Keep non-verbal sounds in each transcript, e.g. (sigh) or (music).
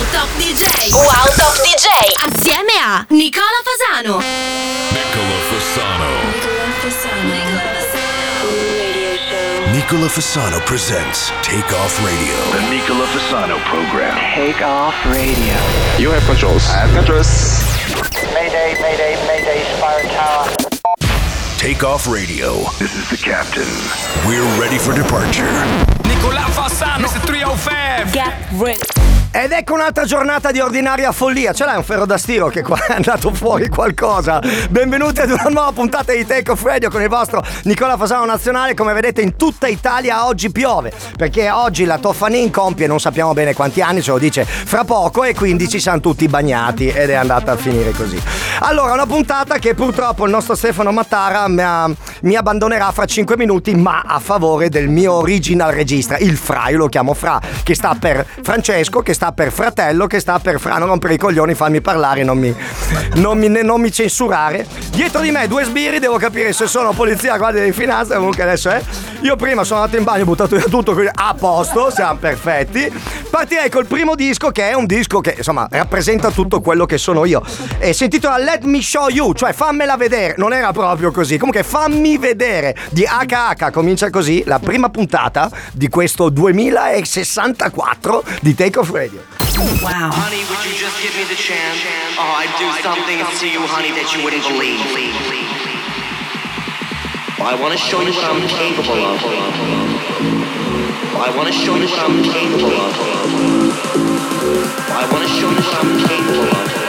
Wow Top DJ. Wow Top DJ. Assieme a Nicola Fasano. Nicola Fasano. Nicola Fasano Radio Show. Nicola Fasano presents Take Off Radio. The Nicola Fasano program. Take off radio. You have controls. I have controls. Mayday, mayday, mayday, Spire Tower. Take Off Radio. This is the captain. We're ready for departure. Nicola Fassano, Mr. 305. Get ready. Ed ecco un'altra giornata di ordinaria follia. Ce l'hai un ferro da stiro che qua (laughs) è andato fuori qualcosa. Benvenuti ad una nuova puntata di Take Off Radio con il vostro Nicola Fasano Nazionale. Come vedete in tutta Italia oggi piove. Perché oggi la Toffanin compie non sappiamo bene quanti anni, ce lo dice fra poco e quindi ci siamo tutti bagnati ed è andata a finire così. Allora, una puntata che purtroppo il nostro Stefano Mattara mi, abbandonerà fra 5 minuti, ma a favore del mio original regista, il Fra, io lo chiamo Fra, che sta per Francesco, che sta per fratello, che sta per Fra, non rompere i coglioni, fammi parlare, non mi, non mi, non mi censurare. Dietro di me due sbirri, devo capire se sono polizia, guardia di finanza, comunque adesso è. Io prima sono andato in bagno, ho buttato via tutto, quindi a posto, siamo perfetti. Partirei col primo disco, che è un disco che insomma rappresenta tutto quello che sono io. E si intitola Let Me Show You, cioè fammela vedere. Non era proprio così. Comunque fammi vedere di HH. Comincia così la prima puntata di questo 2064 di Take Off Radio. Wow. Honey, would you just give me the chance? Oh, I'd do something to you, honey, that you wouldn't believe. I want to show you what I'm capable of. I want to show you what I'm capable of. I want to show you what I'm capable of.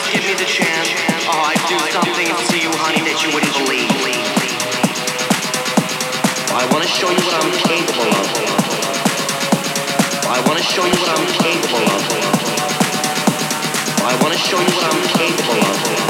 Just give me the chance? Oh, I'd do something to you, honey, that you wouldn't believe. I want to show you what I'm capable of. I want to show you what I'm capable of. I want to show you what I'm capable of.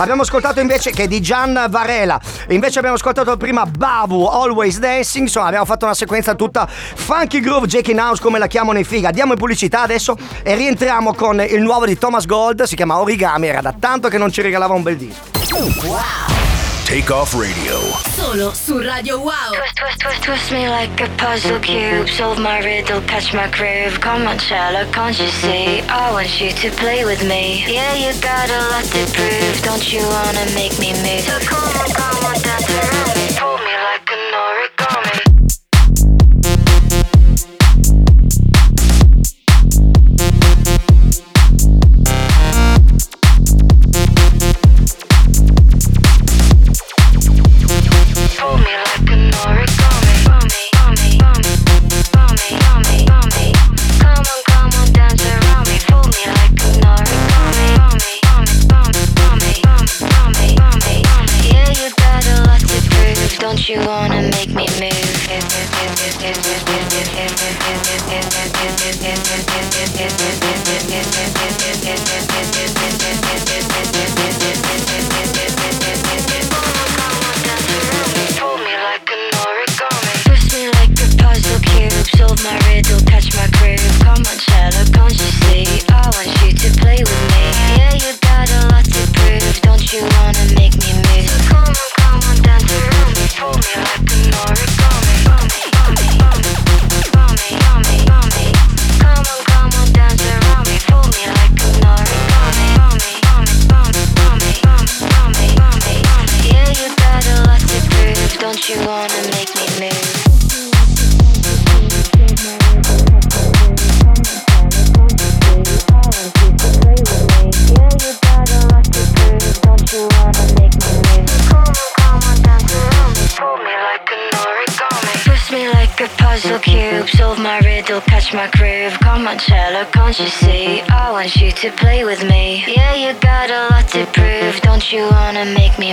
Abbiamo ascoltato invece che è di Gian Varela. Invece abbiamo ascoltato prima Babu Always Dancing. Insomma, abbiamo fatto una sequenza tutta funky groove, Jake in house come la chiamano in figa. Diamo in pubblicità adesso e rientriamo con il nuovo di Thomas Gold. Si chiama Origami. Era da tanto che non ci regalava un bel disco. Wow. Takeoff Radio. Solo su Radio Wow. Twist, twist, twist, twist me like a puzzle cube. Solve my riddle, catch my groove. Come on, Sherlock, can't you see? I want you to play with me. Yeah, you got a lot to prove. Don't you wanna make me move? So come on, come on, dance around me. Pull me like a noise. to play with me. Yeah, you got a lot to prove. Don't you wanna make me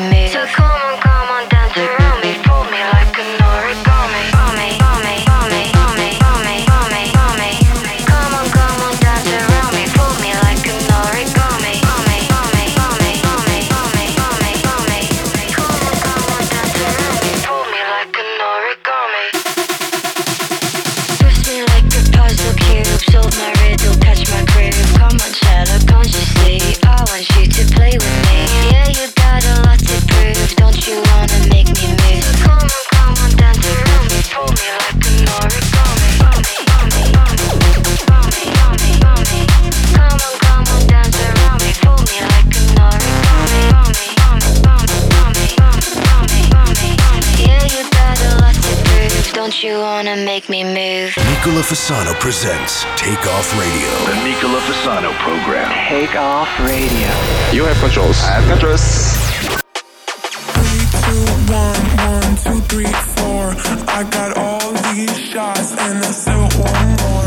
make me move. Nicola Fasano presents Take Off Radio. The Nicola Fasano program. Take off radio. You have controls. I have controls. One, two, three, four. I got all these shots and I still want more.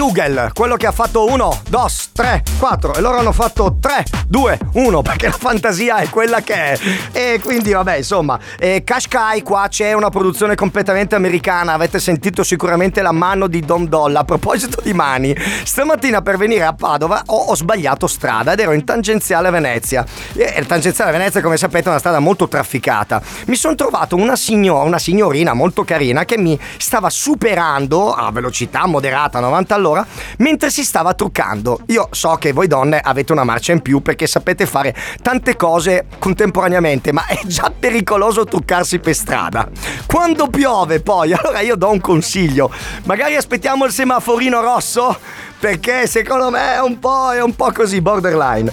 Bugel, quello che ha fatto uno, dos, 3, 4 e loro hanno fatto 3, 2, 1 perché la fantasia è quella che è. E quindi vabbè, insomma, eh, Qashqai qua c'è una produzione completamente americana, avete sentito sicuramente la mano di Dom Dolla. A proposito di mani, stamattina per venire a Padova ho, ho sbagliato strada ed ero in tangenziale Venezia. E il tangenziale Venezia, come sapete, è una strada molto trafficata. Mi sono trovato una signora, una signorina molto carina che mi stava superando a velocità moderata 90 all'ora mentre si stava truccando. Io so che voi donne avete una marcia in più perché sapete fare tante cose contemporaneamente, ma è già pericoloso truccarsi per strada. Quando piove poi, allora io do un consiglio, magari aspettiamo il semaforino rosso perché secondo me è un po', è un po' così borderline.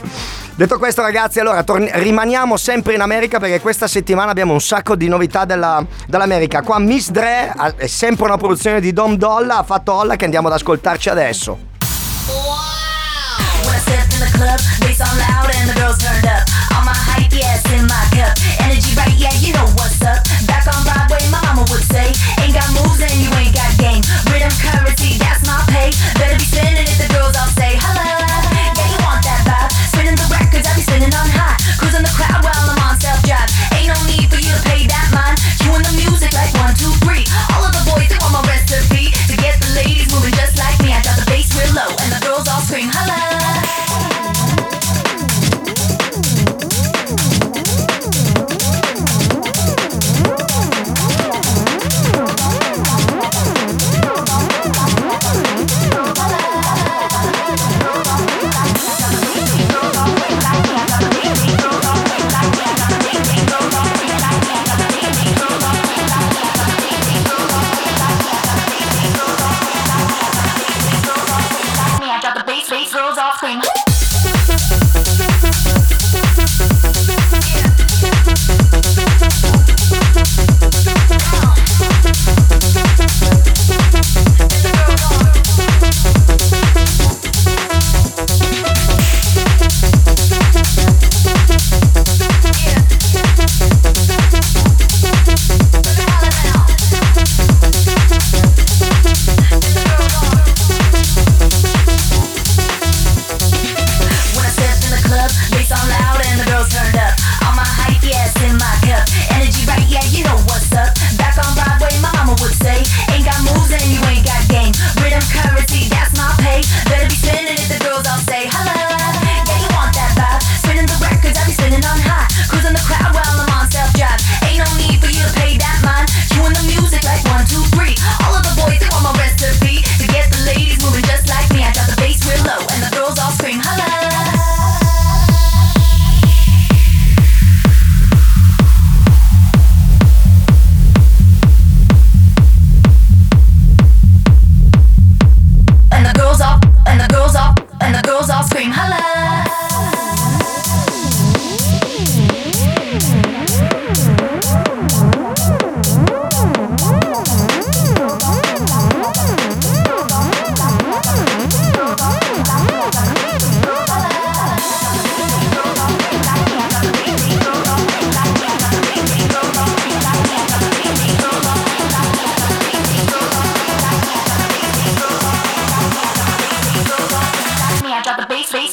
Detto questo, ragazzi, allora torni- rimaniamo sempre in America perché questa settimana abbiamo un sacco di novità della- dall'America. Qua Miss Dre è sempre una produzione di Dom Dolla, ha fatto Olla che andiamo ad ascoltarci adesso. Club, bass on loud and the girls turned up. All my hype, yes, in my cup. Energy right, yeah, you know what's up. Back on Broadway, my mama would say, ain't got moves and you ain't got game. Rhythm currency, that's my pay. Better be spinning if the girls all say hello. Yeah, you want that vibe? Spinning the records, I be spinning on high. Cruising the crowd while I'm on self drive. Ain't no need for you to pay that mind. Cueing the music like one, two, three. All of the boys, they want my recipe to get the ladies moving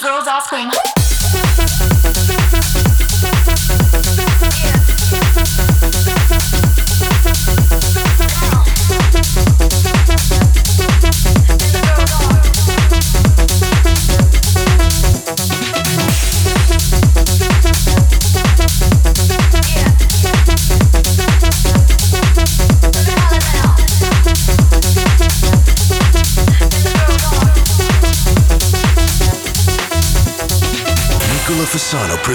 girls all scream.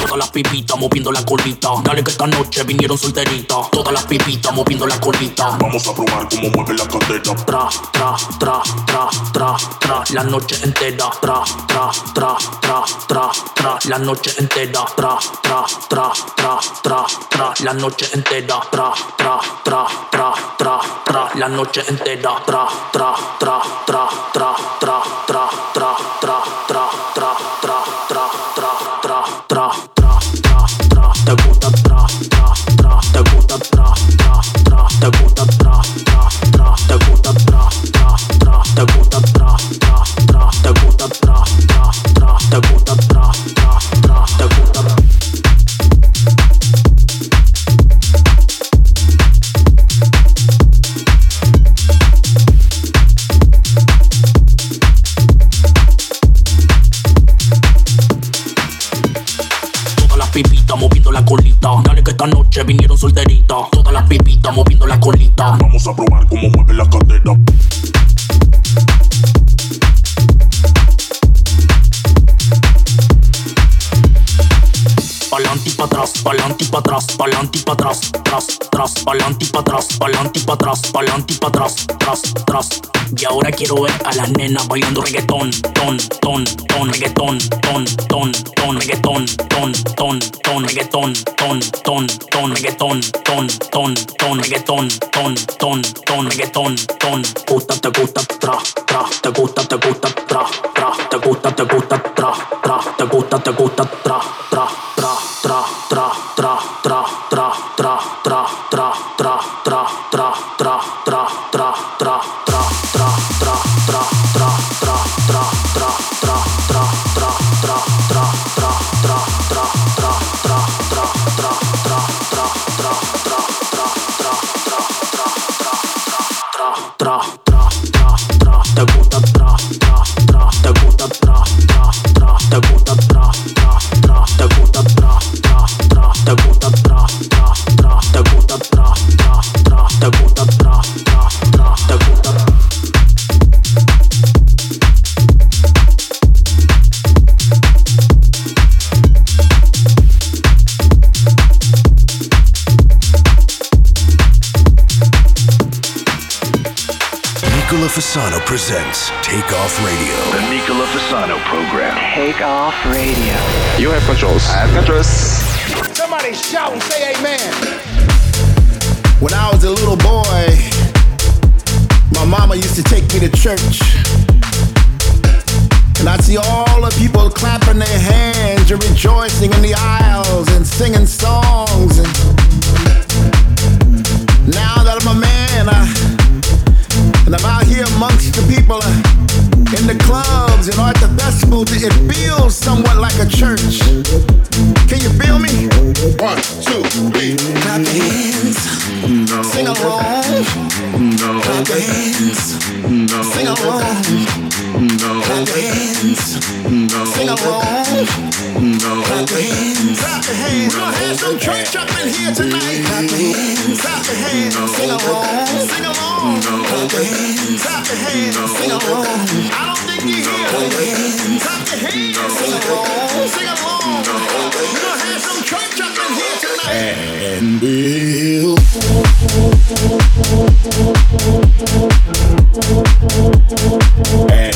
Todas las pipitas moviendo la colita. Dale que esta noche vinieron solteritas. Todas las pipitas moviendo la colita. Vamos a probar cómo mueve la cadera. Tra, tra, tra, tra, tra, tra. La noche entera. Tra, tra, tra, tra, tra, tra. La noche entera. Tra, tra, tra, tra, tra, tra. La noche entera. Tra, tra, tra, tra, tra, tra. La noche entera. Tra, tra, tra, tra, tra, tra, tra, tra. Vinieron solteritas. Todas las pipitas moviendo la colita. Vamos a probar cómo mueve la cadera. pa'lante y pa' atrás, pa'lante y pa' atrás, tras, tras, pa'lante y pa' atrás, pa'lante y pa' atrás, pa'lante y pa' atrás, tras, tras. Y ahora quiero ver a las nenas bailando reggaetón, ton, ton, ton, reggaetón, ton, ton, ton, reggaetón, ton, ton, ton, reggaetón, ton, ton, ton, reggaetón, ton, ton, ton, reggaetón, ton, ton, ton, reggaetón, ton. Gusta, te gusta, tra, tra, te gusta, te gusta, tra, tra, te gusta, te gusta, tra, tra, te gusta, te gusta, tra, tra, tra, tra, tra. Tra, tra, tra, tra, tra, tra, tra, tra, tra, tra, tra, presents Take Off Radio. The Nicola Fasano program. Take off radio. You have controls. I have controls. Somebody shout and say amen. When I was a little boy, my mama used to take me to church. And I'd see all the people clapping their hands and rejoicing in the aisles and singing songs. And amongst the people in the clubs and at the festivals, it feels somewhat like a church. Can you feel me? One, two, three. Clap your hands. No. Sing along. No. Clap your hands. No. Sing along. No. Clap your hands. No. Sing along. No. Clap your hands. Clap your hands. We're gonna have some church up in here tonight. Clap your hands. Clap your hands. Sing along. Sing along. Clap your hands. Clap your hands. Clap. Sing along. Sing along. We're gonna have some here tonight. And we'll. And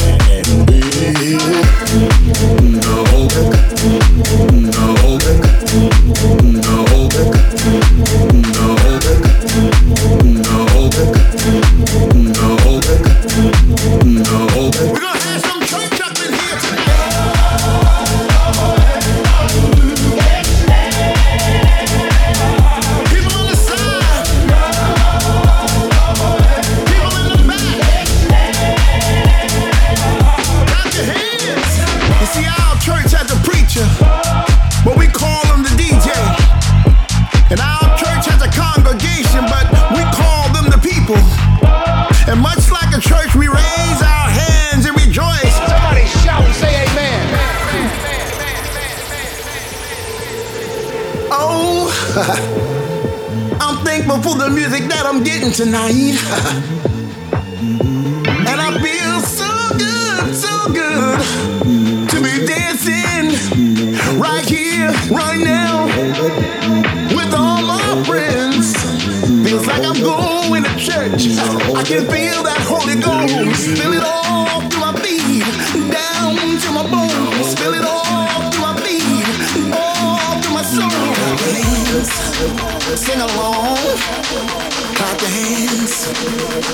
hands,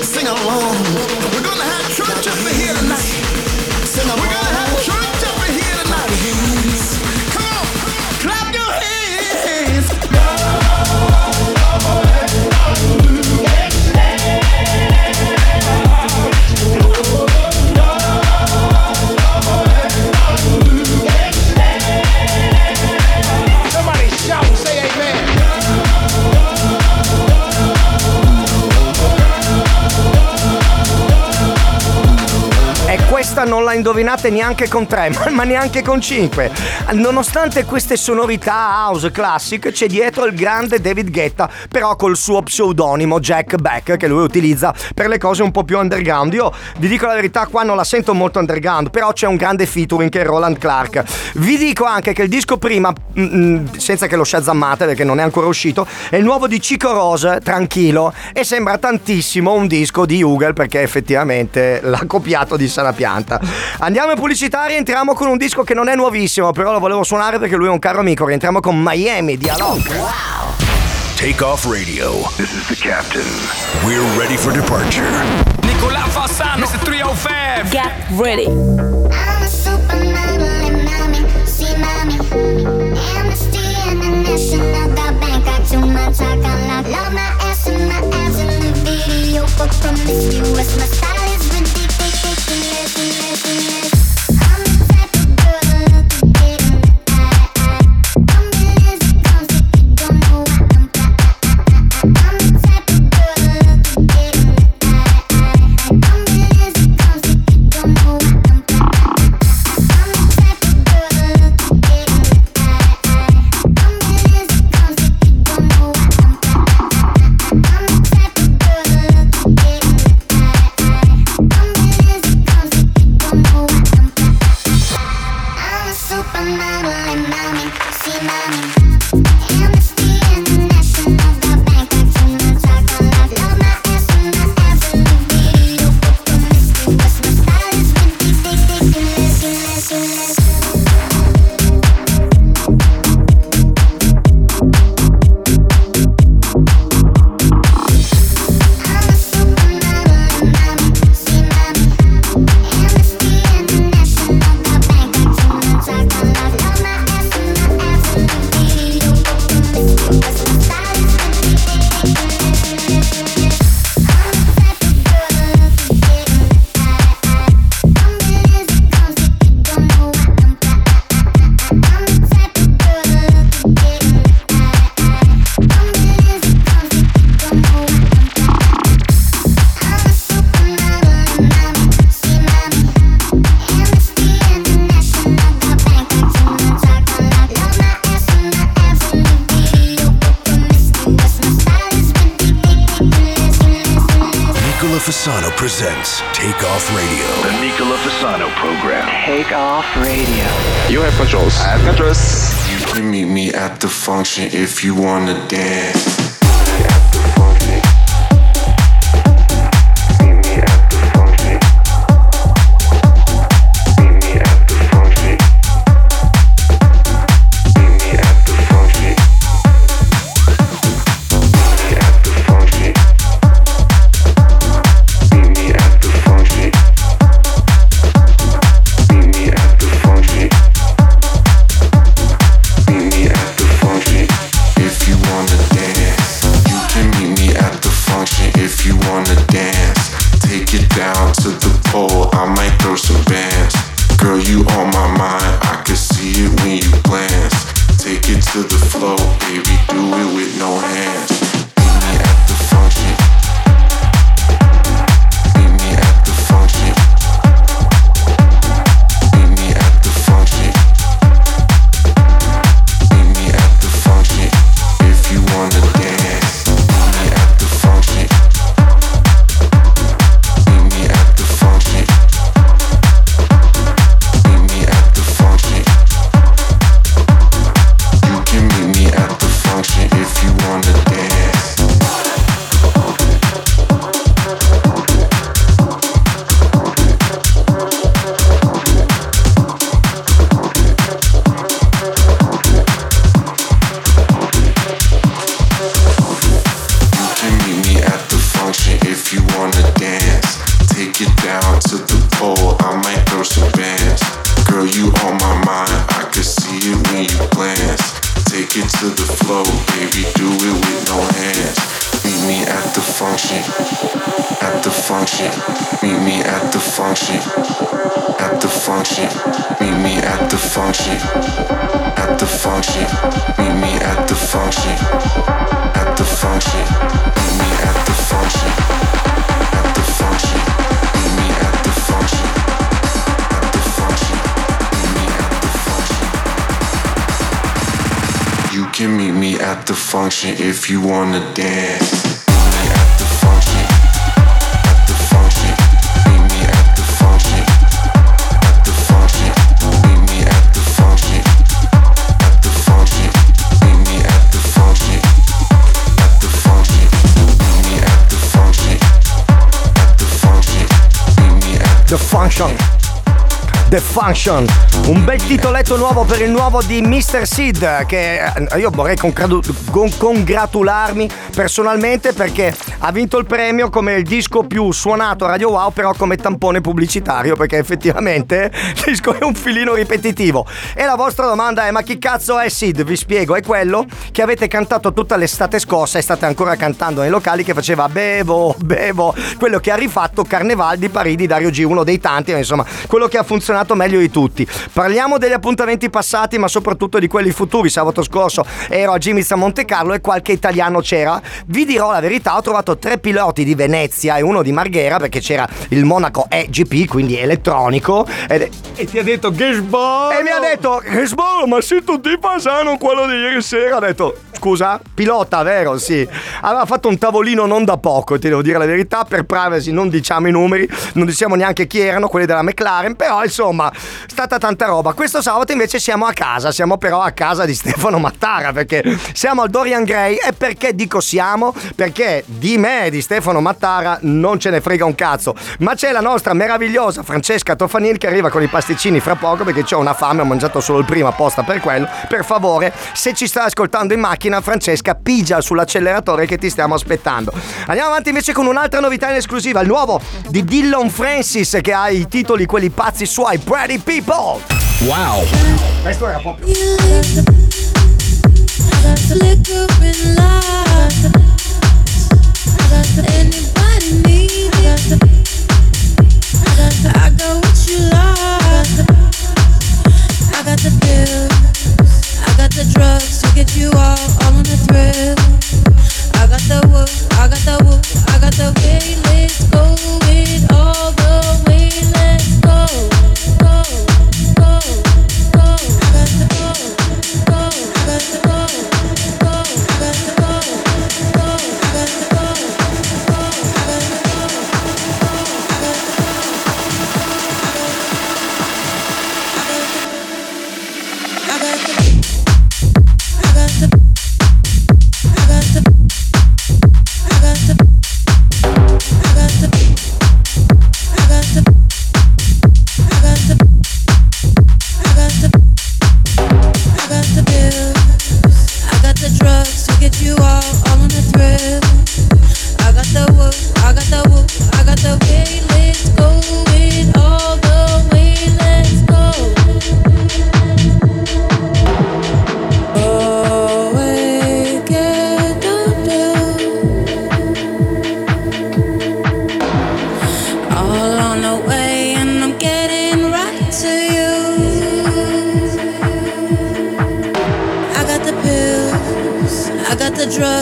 sing along. We're gonna have church up here tonight. Sing along. We're gonna have church up here tonight. La indovinate neanche con 3, (laughs) ma, ma neanche con 5. Nonostante queste sonorità house classic, c'è dietro il grande David Guetta, però col suo pseudonimo Jack Beck, che lui utilizza per le cose un po' più underground. Io vi dico la verità, qua non la sento molto underground, però c'è un grande featuring che è Roland Clark. Vi dico anche che il disco prima, mm, mm, senza che lo shazammate perché non è ancora uscito, è il nuovo di Chico Rose, Tranquillo, e sembra tantissimo un disco di Google perché effettivamente l'ha copiato di sana pianta. Andiamo in pubblicitari, entriamo con un disco che non è nuovissimo, però lo volevo suonare perché lui è un caro amico. Rientriamo con Miami di Alok. Take off radio. This is the captain. We're ready for departure. Nicola Fasano, Mr. 305. Get ready. I'm a supermodel in Miami, see mommy. Amnesty International, got bank, got too much, I got locked. Love my ass and my abs in the video, but promiscuous. My style presents Take Off Radio. The Nicola Fasano program. Take off radio. You have controls. I have controls. You can meet me at the function if you wanna dance. Function. The Function, un bel titoletto nuovo per il nuovo di Mr. Sid che eh, io vorrei congratularmi personalmente perché ha vinto il premio come il disco più suonato a Radio Wow però come tampone pubblicitario perché effettivamente il disco è un filino ripetitivo e la vostra domanda è ma chi cazzo è Sid? Vi spiego, è quello che avete cantato tutta l'estate scorsa e state ancora cantando nei locali che faceva bevo, bevo, quello che ha rifatto Carneval di Parigi Dario G, uno dei tanti, ma insomma quello che ha funzionato meglio di tutti. Parliamo degli appuntamenti passati, ma soprattutto di quelli futuri. Sabato scorso ero a Gimiz a Monte Carlo e qualche italiano c'era. Vi dirò la verità, ho trovato tre piloti di Venezia e uno di Marghera perché c'era il Monaco EGP, quindi elettronico. ed- e ti ha detto che sbaglio! E mi ha detto che sbaglio, ma sei tutti Fasano quello di ieri sera. Ha detto scusa, pilota, vero? Sì. Aveva fatto un tavolino non da poco, ti devo dire la verità, per privacy non diciamo i numeri, non diciamo neanche chi erano, quelli della McLaren, però insomma, è stata tanta roba. Questo sabato invece siamo a casa, siamo però a casa di Stefano Mattara, perché siamo al Dorian Gray e perché dico siamo? Perché di me, di Stefano Mattara, non ce ne frega un cazzo, ma c'è la nostra meravigliosa Francesca Tofanil che arriva con i pasticcini fra poco perché ho una fame, ho mangiato solo il primo apposta per quello. Per favore, se ci stai ascoltando in macchina, Francesca, pigia sull'acceleratore che ti stiamo aspettando. Andiamo avanti invece con un'altra novità in esclusiva, il nuovo di Dillon Francis che ha i titoli quelli pazzi suoi, Pretty People. Wow. Questo era proprio? I got what you like. I got the pills. I got the wood, I got the way, let's go it all.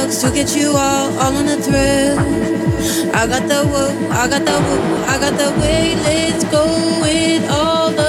Drugs to get you all, all on the thrill. I got the whoop, I got the whoop, I got the way. Let's go with all the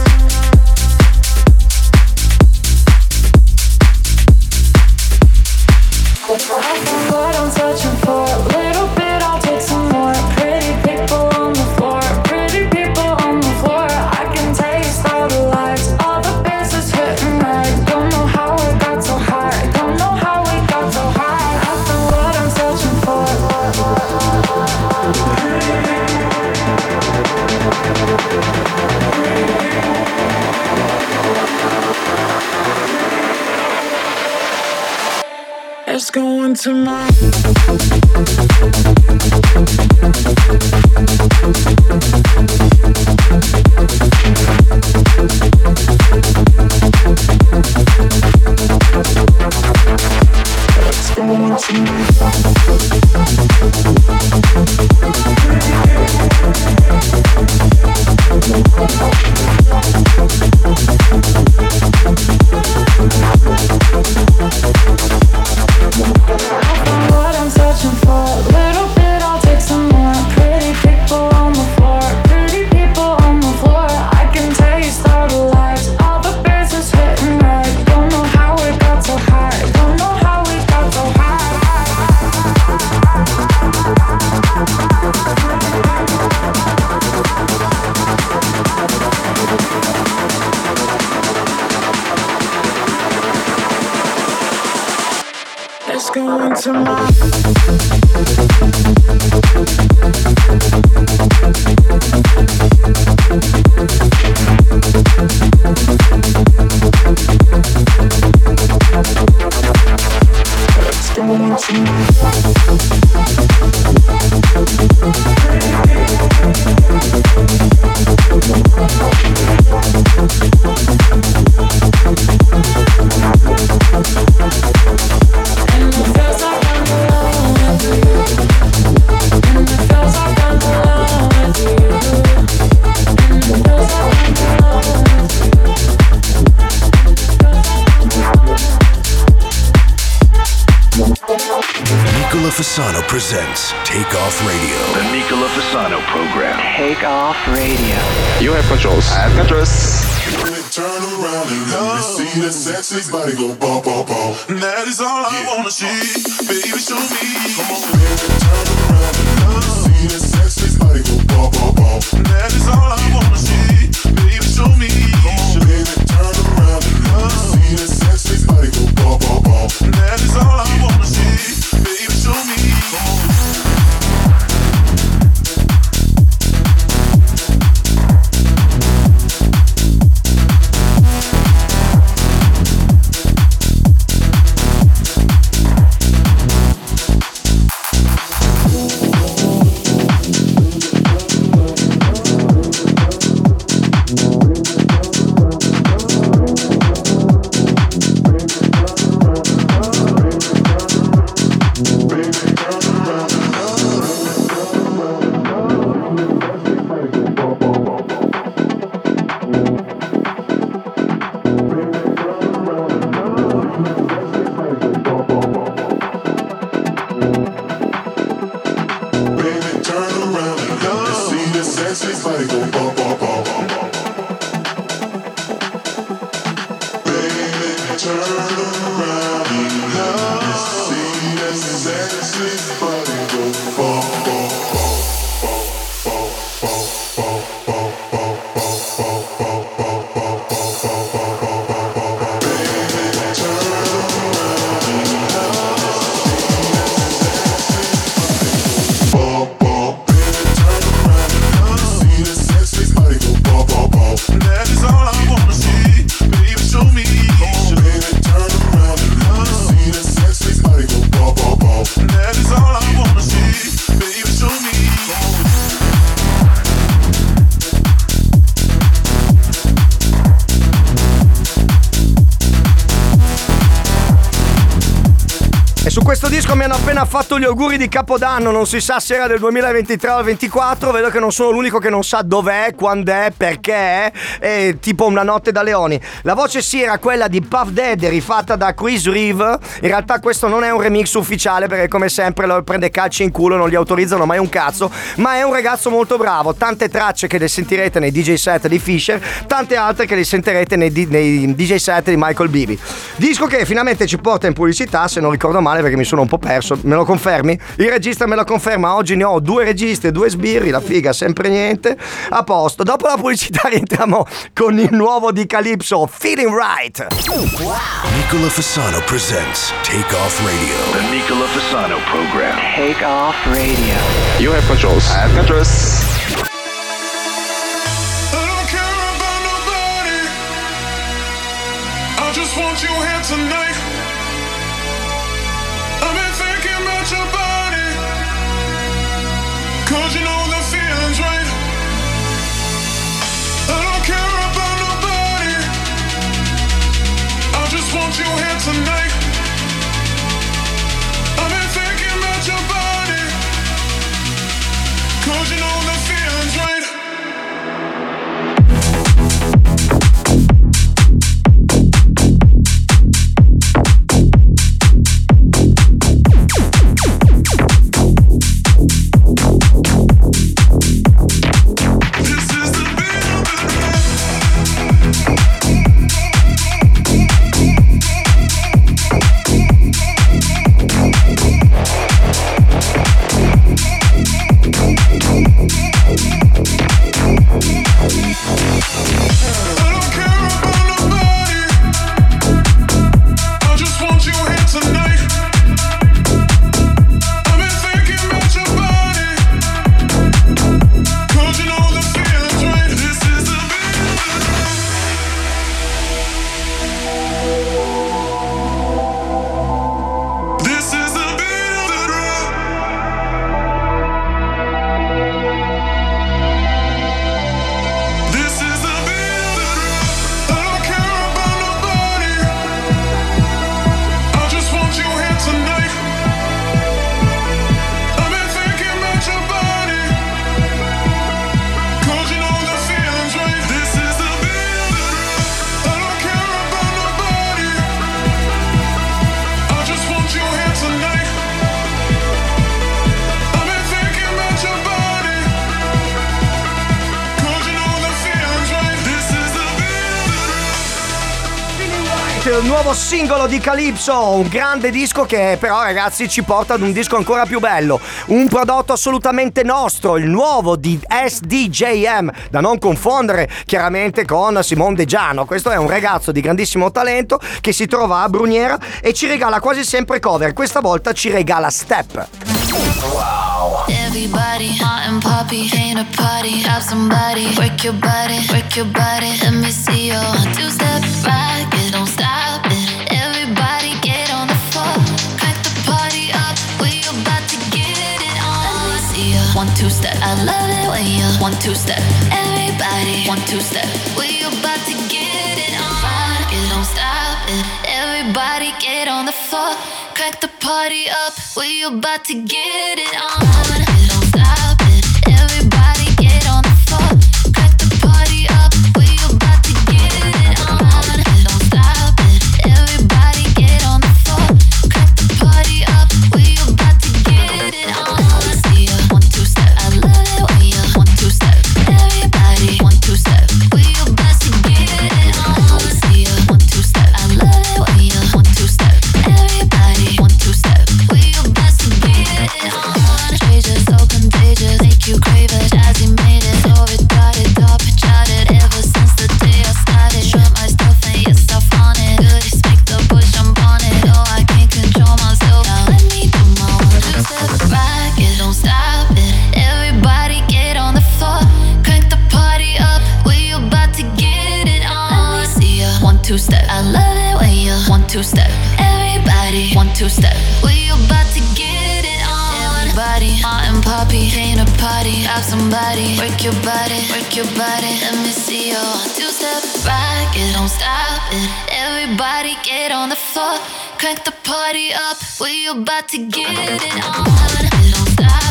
tonight. body go. And that is all I wanna see. Su questo disco mi hanno appena fatto gli auguri di Capodanno, non si sa se era del 2023 o del 24, vedo che non sono l'unico che non sa dov'è, quando è, perché è, è tipo una notte da leoni. La voce sì era quella di Puff Daddy rifatta da Chris Reeve, in realtà questo non è un remix ufficiale perché come sempre lo prende calci in culo, non gli autorizzano mai un cazzo, ma è un ragazzo molto bravo, tante tracce che le sentirete nei DJ set di Fisher, tante altre che le sentirete nei, nei DJ set di Michael Bibi. Disco che finalmente ci porta in pubblicità, se non ricordo male perché mi sono un po' perso, me lo confermi? Il regista me lo conferma, oggi ne ho due registi e due sbirri, la figa sempre niente, a posto. Dopo la pubblicità (laughs) rientriamo con il nuovo di Calypso, Feeling Right. Nicola Fasano presents Take Off Radio. The Nicola Fasano program. Take off radio. You have controls. I have controls. Closing all Il nuovo singolo di Calypso, un grande disco che però ragazzi ci porta ad un disco ancora più bello, un prodotto assolutamente nostro, il nuovo di SDJM, da non confondere chiaramente con Simone De Giano, questo è un ragazzo di grandissimo talento che si trova a Bruniera e ci regala quasi sempre cover, questa volta ci regala Step. Everybody hot and poppy, ain't a party. Have somebody work your body, work your body. Let me see you two step back, one two step. I love it when you one two step. Everybody one two step. We about to get it on. It don't stop it. Everybody get on the floor, crack the party up. We about to get it on. Work your body, work your body. Let me see you two step back. It don't stop it. Everybody get on the floor, Crank the party up, we about to get it on. We don't stop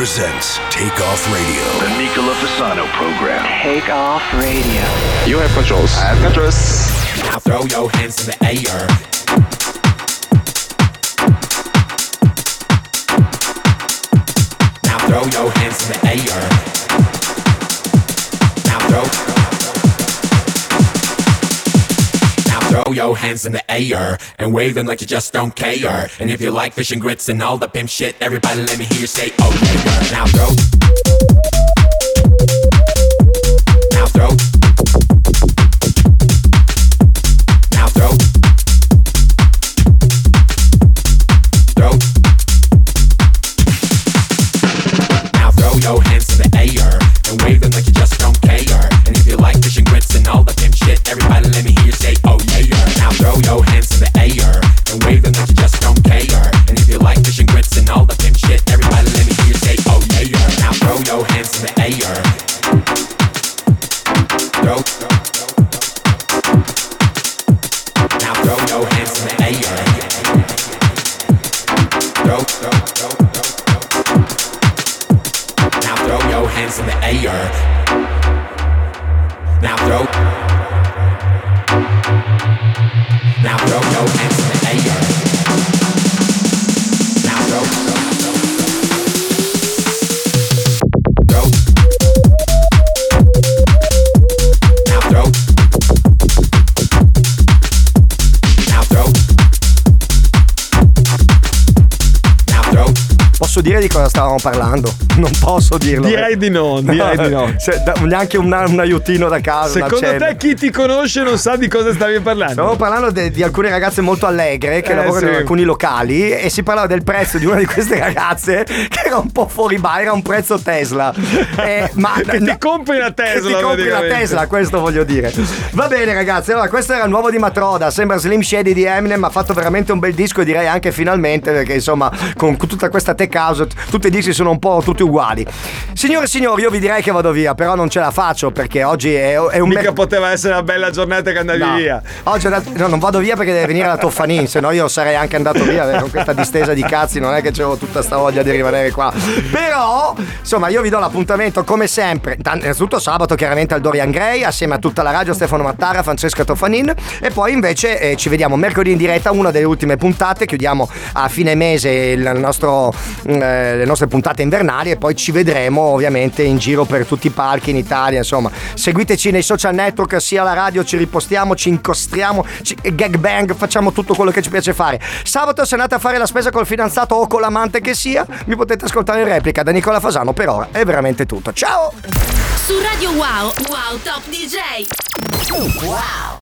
presents Take Off Radio. The Nicola Fasano program. Take off radio. You have controls. I have controls. Now throw your hands in the air. Now throw your hands in the air. Now throw. Throw your hands in the air and wave them like you just don't care. And if you like fish and grits and all the pimp shit, everybody let me hear you say, oh yeah. Now throw. Now throw. Posso dire di cosa stavamo parlando? Non posso dirlo. Direi di no, direi di no. (laughs) Se- da- neanche un, un aiutino da casa. Secondo te chi ti conosce non sa di cosa stavi parlando? Stavamo parlando de- di alcune ragazze molto allegre che Eh, lavorano in sì. alcuni locali e si parlava del prezzo di una di queste ragazze (laughs) che era un po' fuori bar, era un prezzo Tesla. (laughs) Eh, ma Che ti compri una che Tesla, ti compri la. Tesla, questo voglio dire. Va bene, ragazzi. Allora, questo era il nuovo di Matroda. Sembra Slim Shady di Eminem. Ha fatto veramente un bel disco, direi anche finalmente, perché insomma, con tutta questa tech house, tutti i dischi sono un po' tutti uguali. Signore e signori, io vi direi che vado via, però non ce la faccio perché oggi è, è un Mica merc- poteva essere una bella giornata che andavi No. via. Oggi detto- no, non vado via perché deve venire la Toffanin, se no io sarei anche andato via eh, con questa distesa di cazzi, non è che avevo tutta sta voglia di rimanere qua. Però, insomma, io vi do l'appuntamento come sempre. Innanzitutto sabato chiaramente al Dorian Gray assieme a tutta la radio Stefano Mattara, Francesca Toffanin e poi invece eh, ci vediamo mercoledì in diretta, una delle ultime puntate, chiudiamo a fine mese il nostro, eh, le nostre puntate invernali e poi ci vedremo ovviamente in giro per tutti i parchi in Italia, insomma. Seguiteci nei social network, sia la radio, ci ripostiamo, ci incostriamo, ci, gag bang, facciamo tutto quello che ci piace fare. Sabato se andate a fare la spesa col fidanzato o con l'amante che sia, mi potete ascoltare in replica da Nicola Fasano. Per ora è veramente tutto. Ciao! Su Radio Wow, Wow Top DJ. Wow.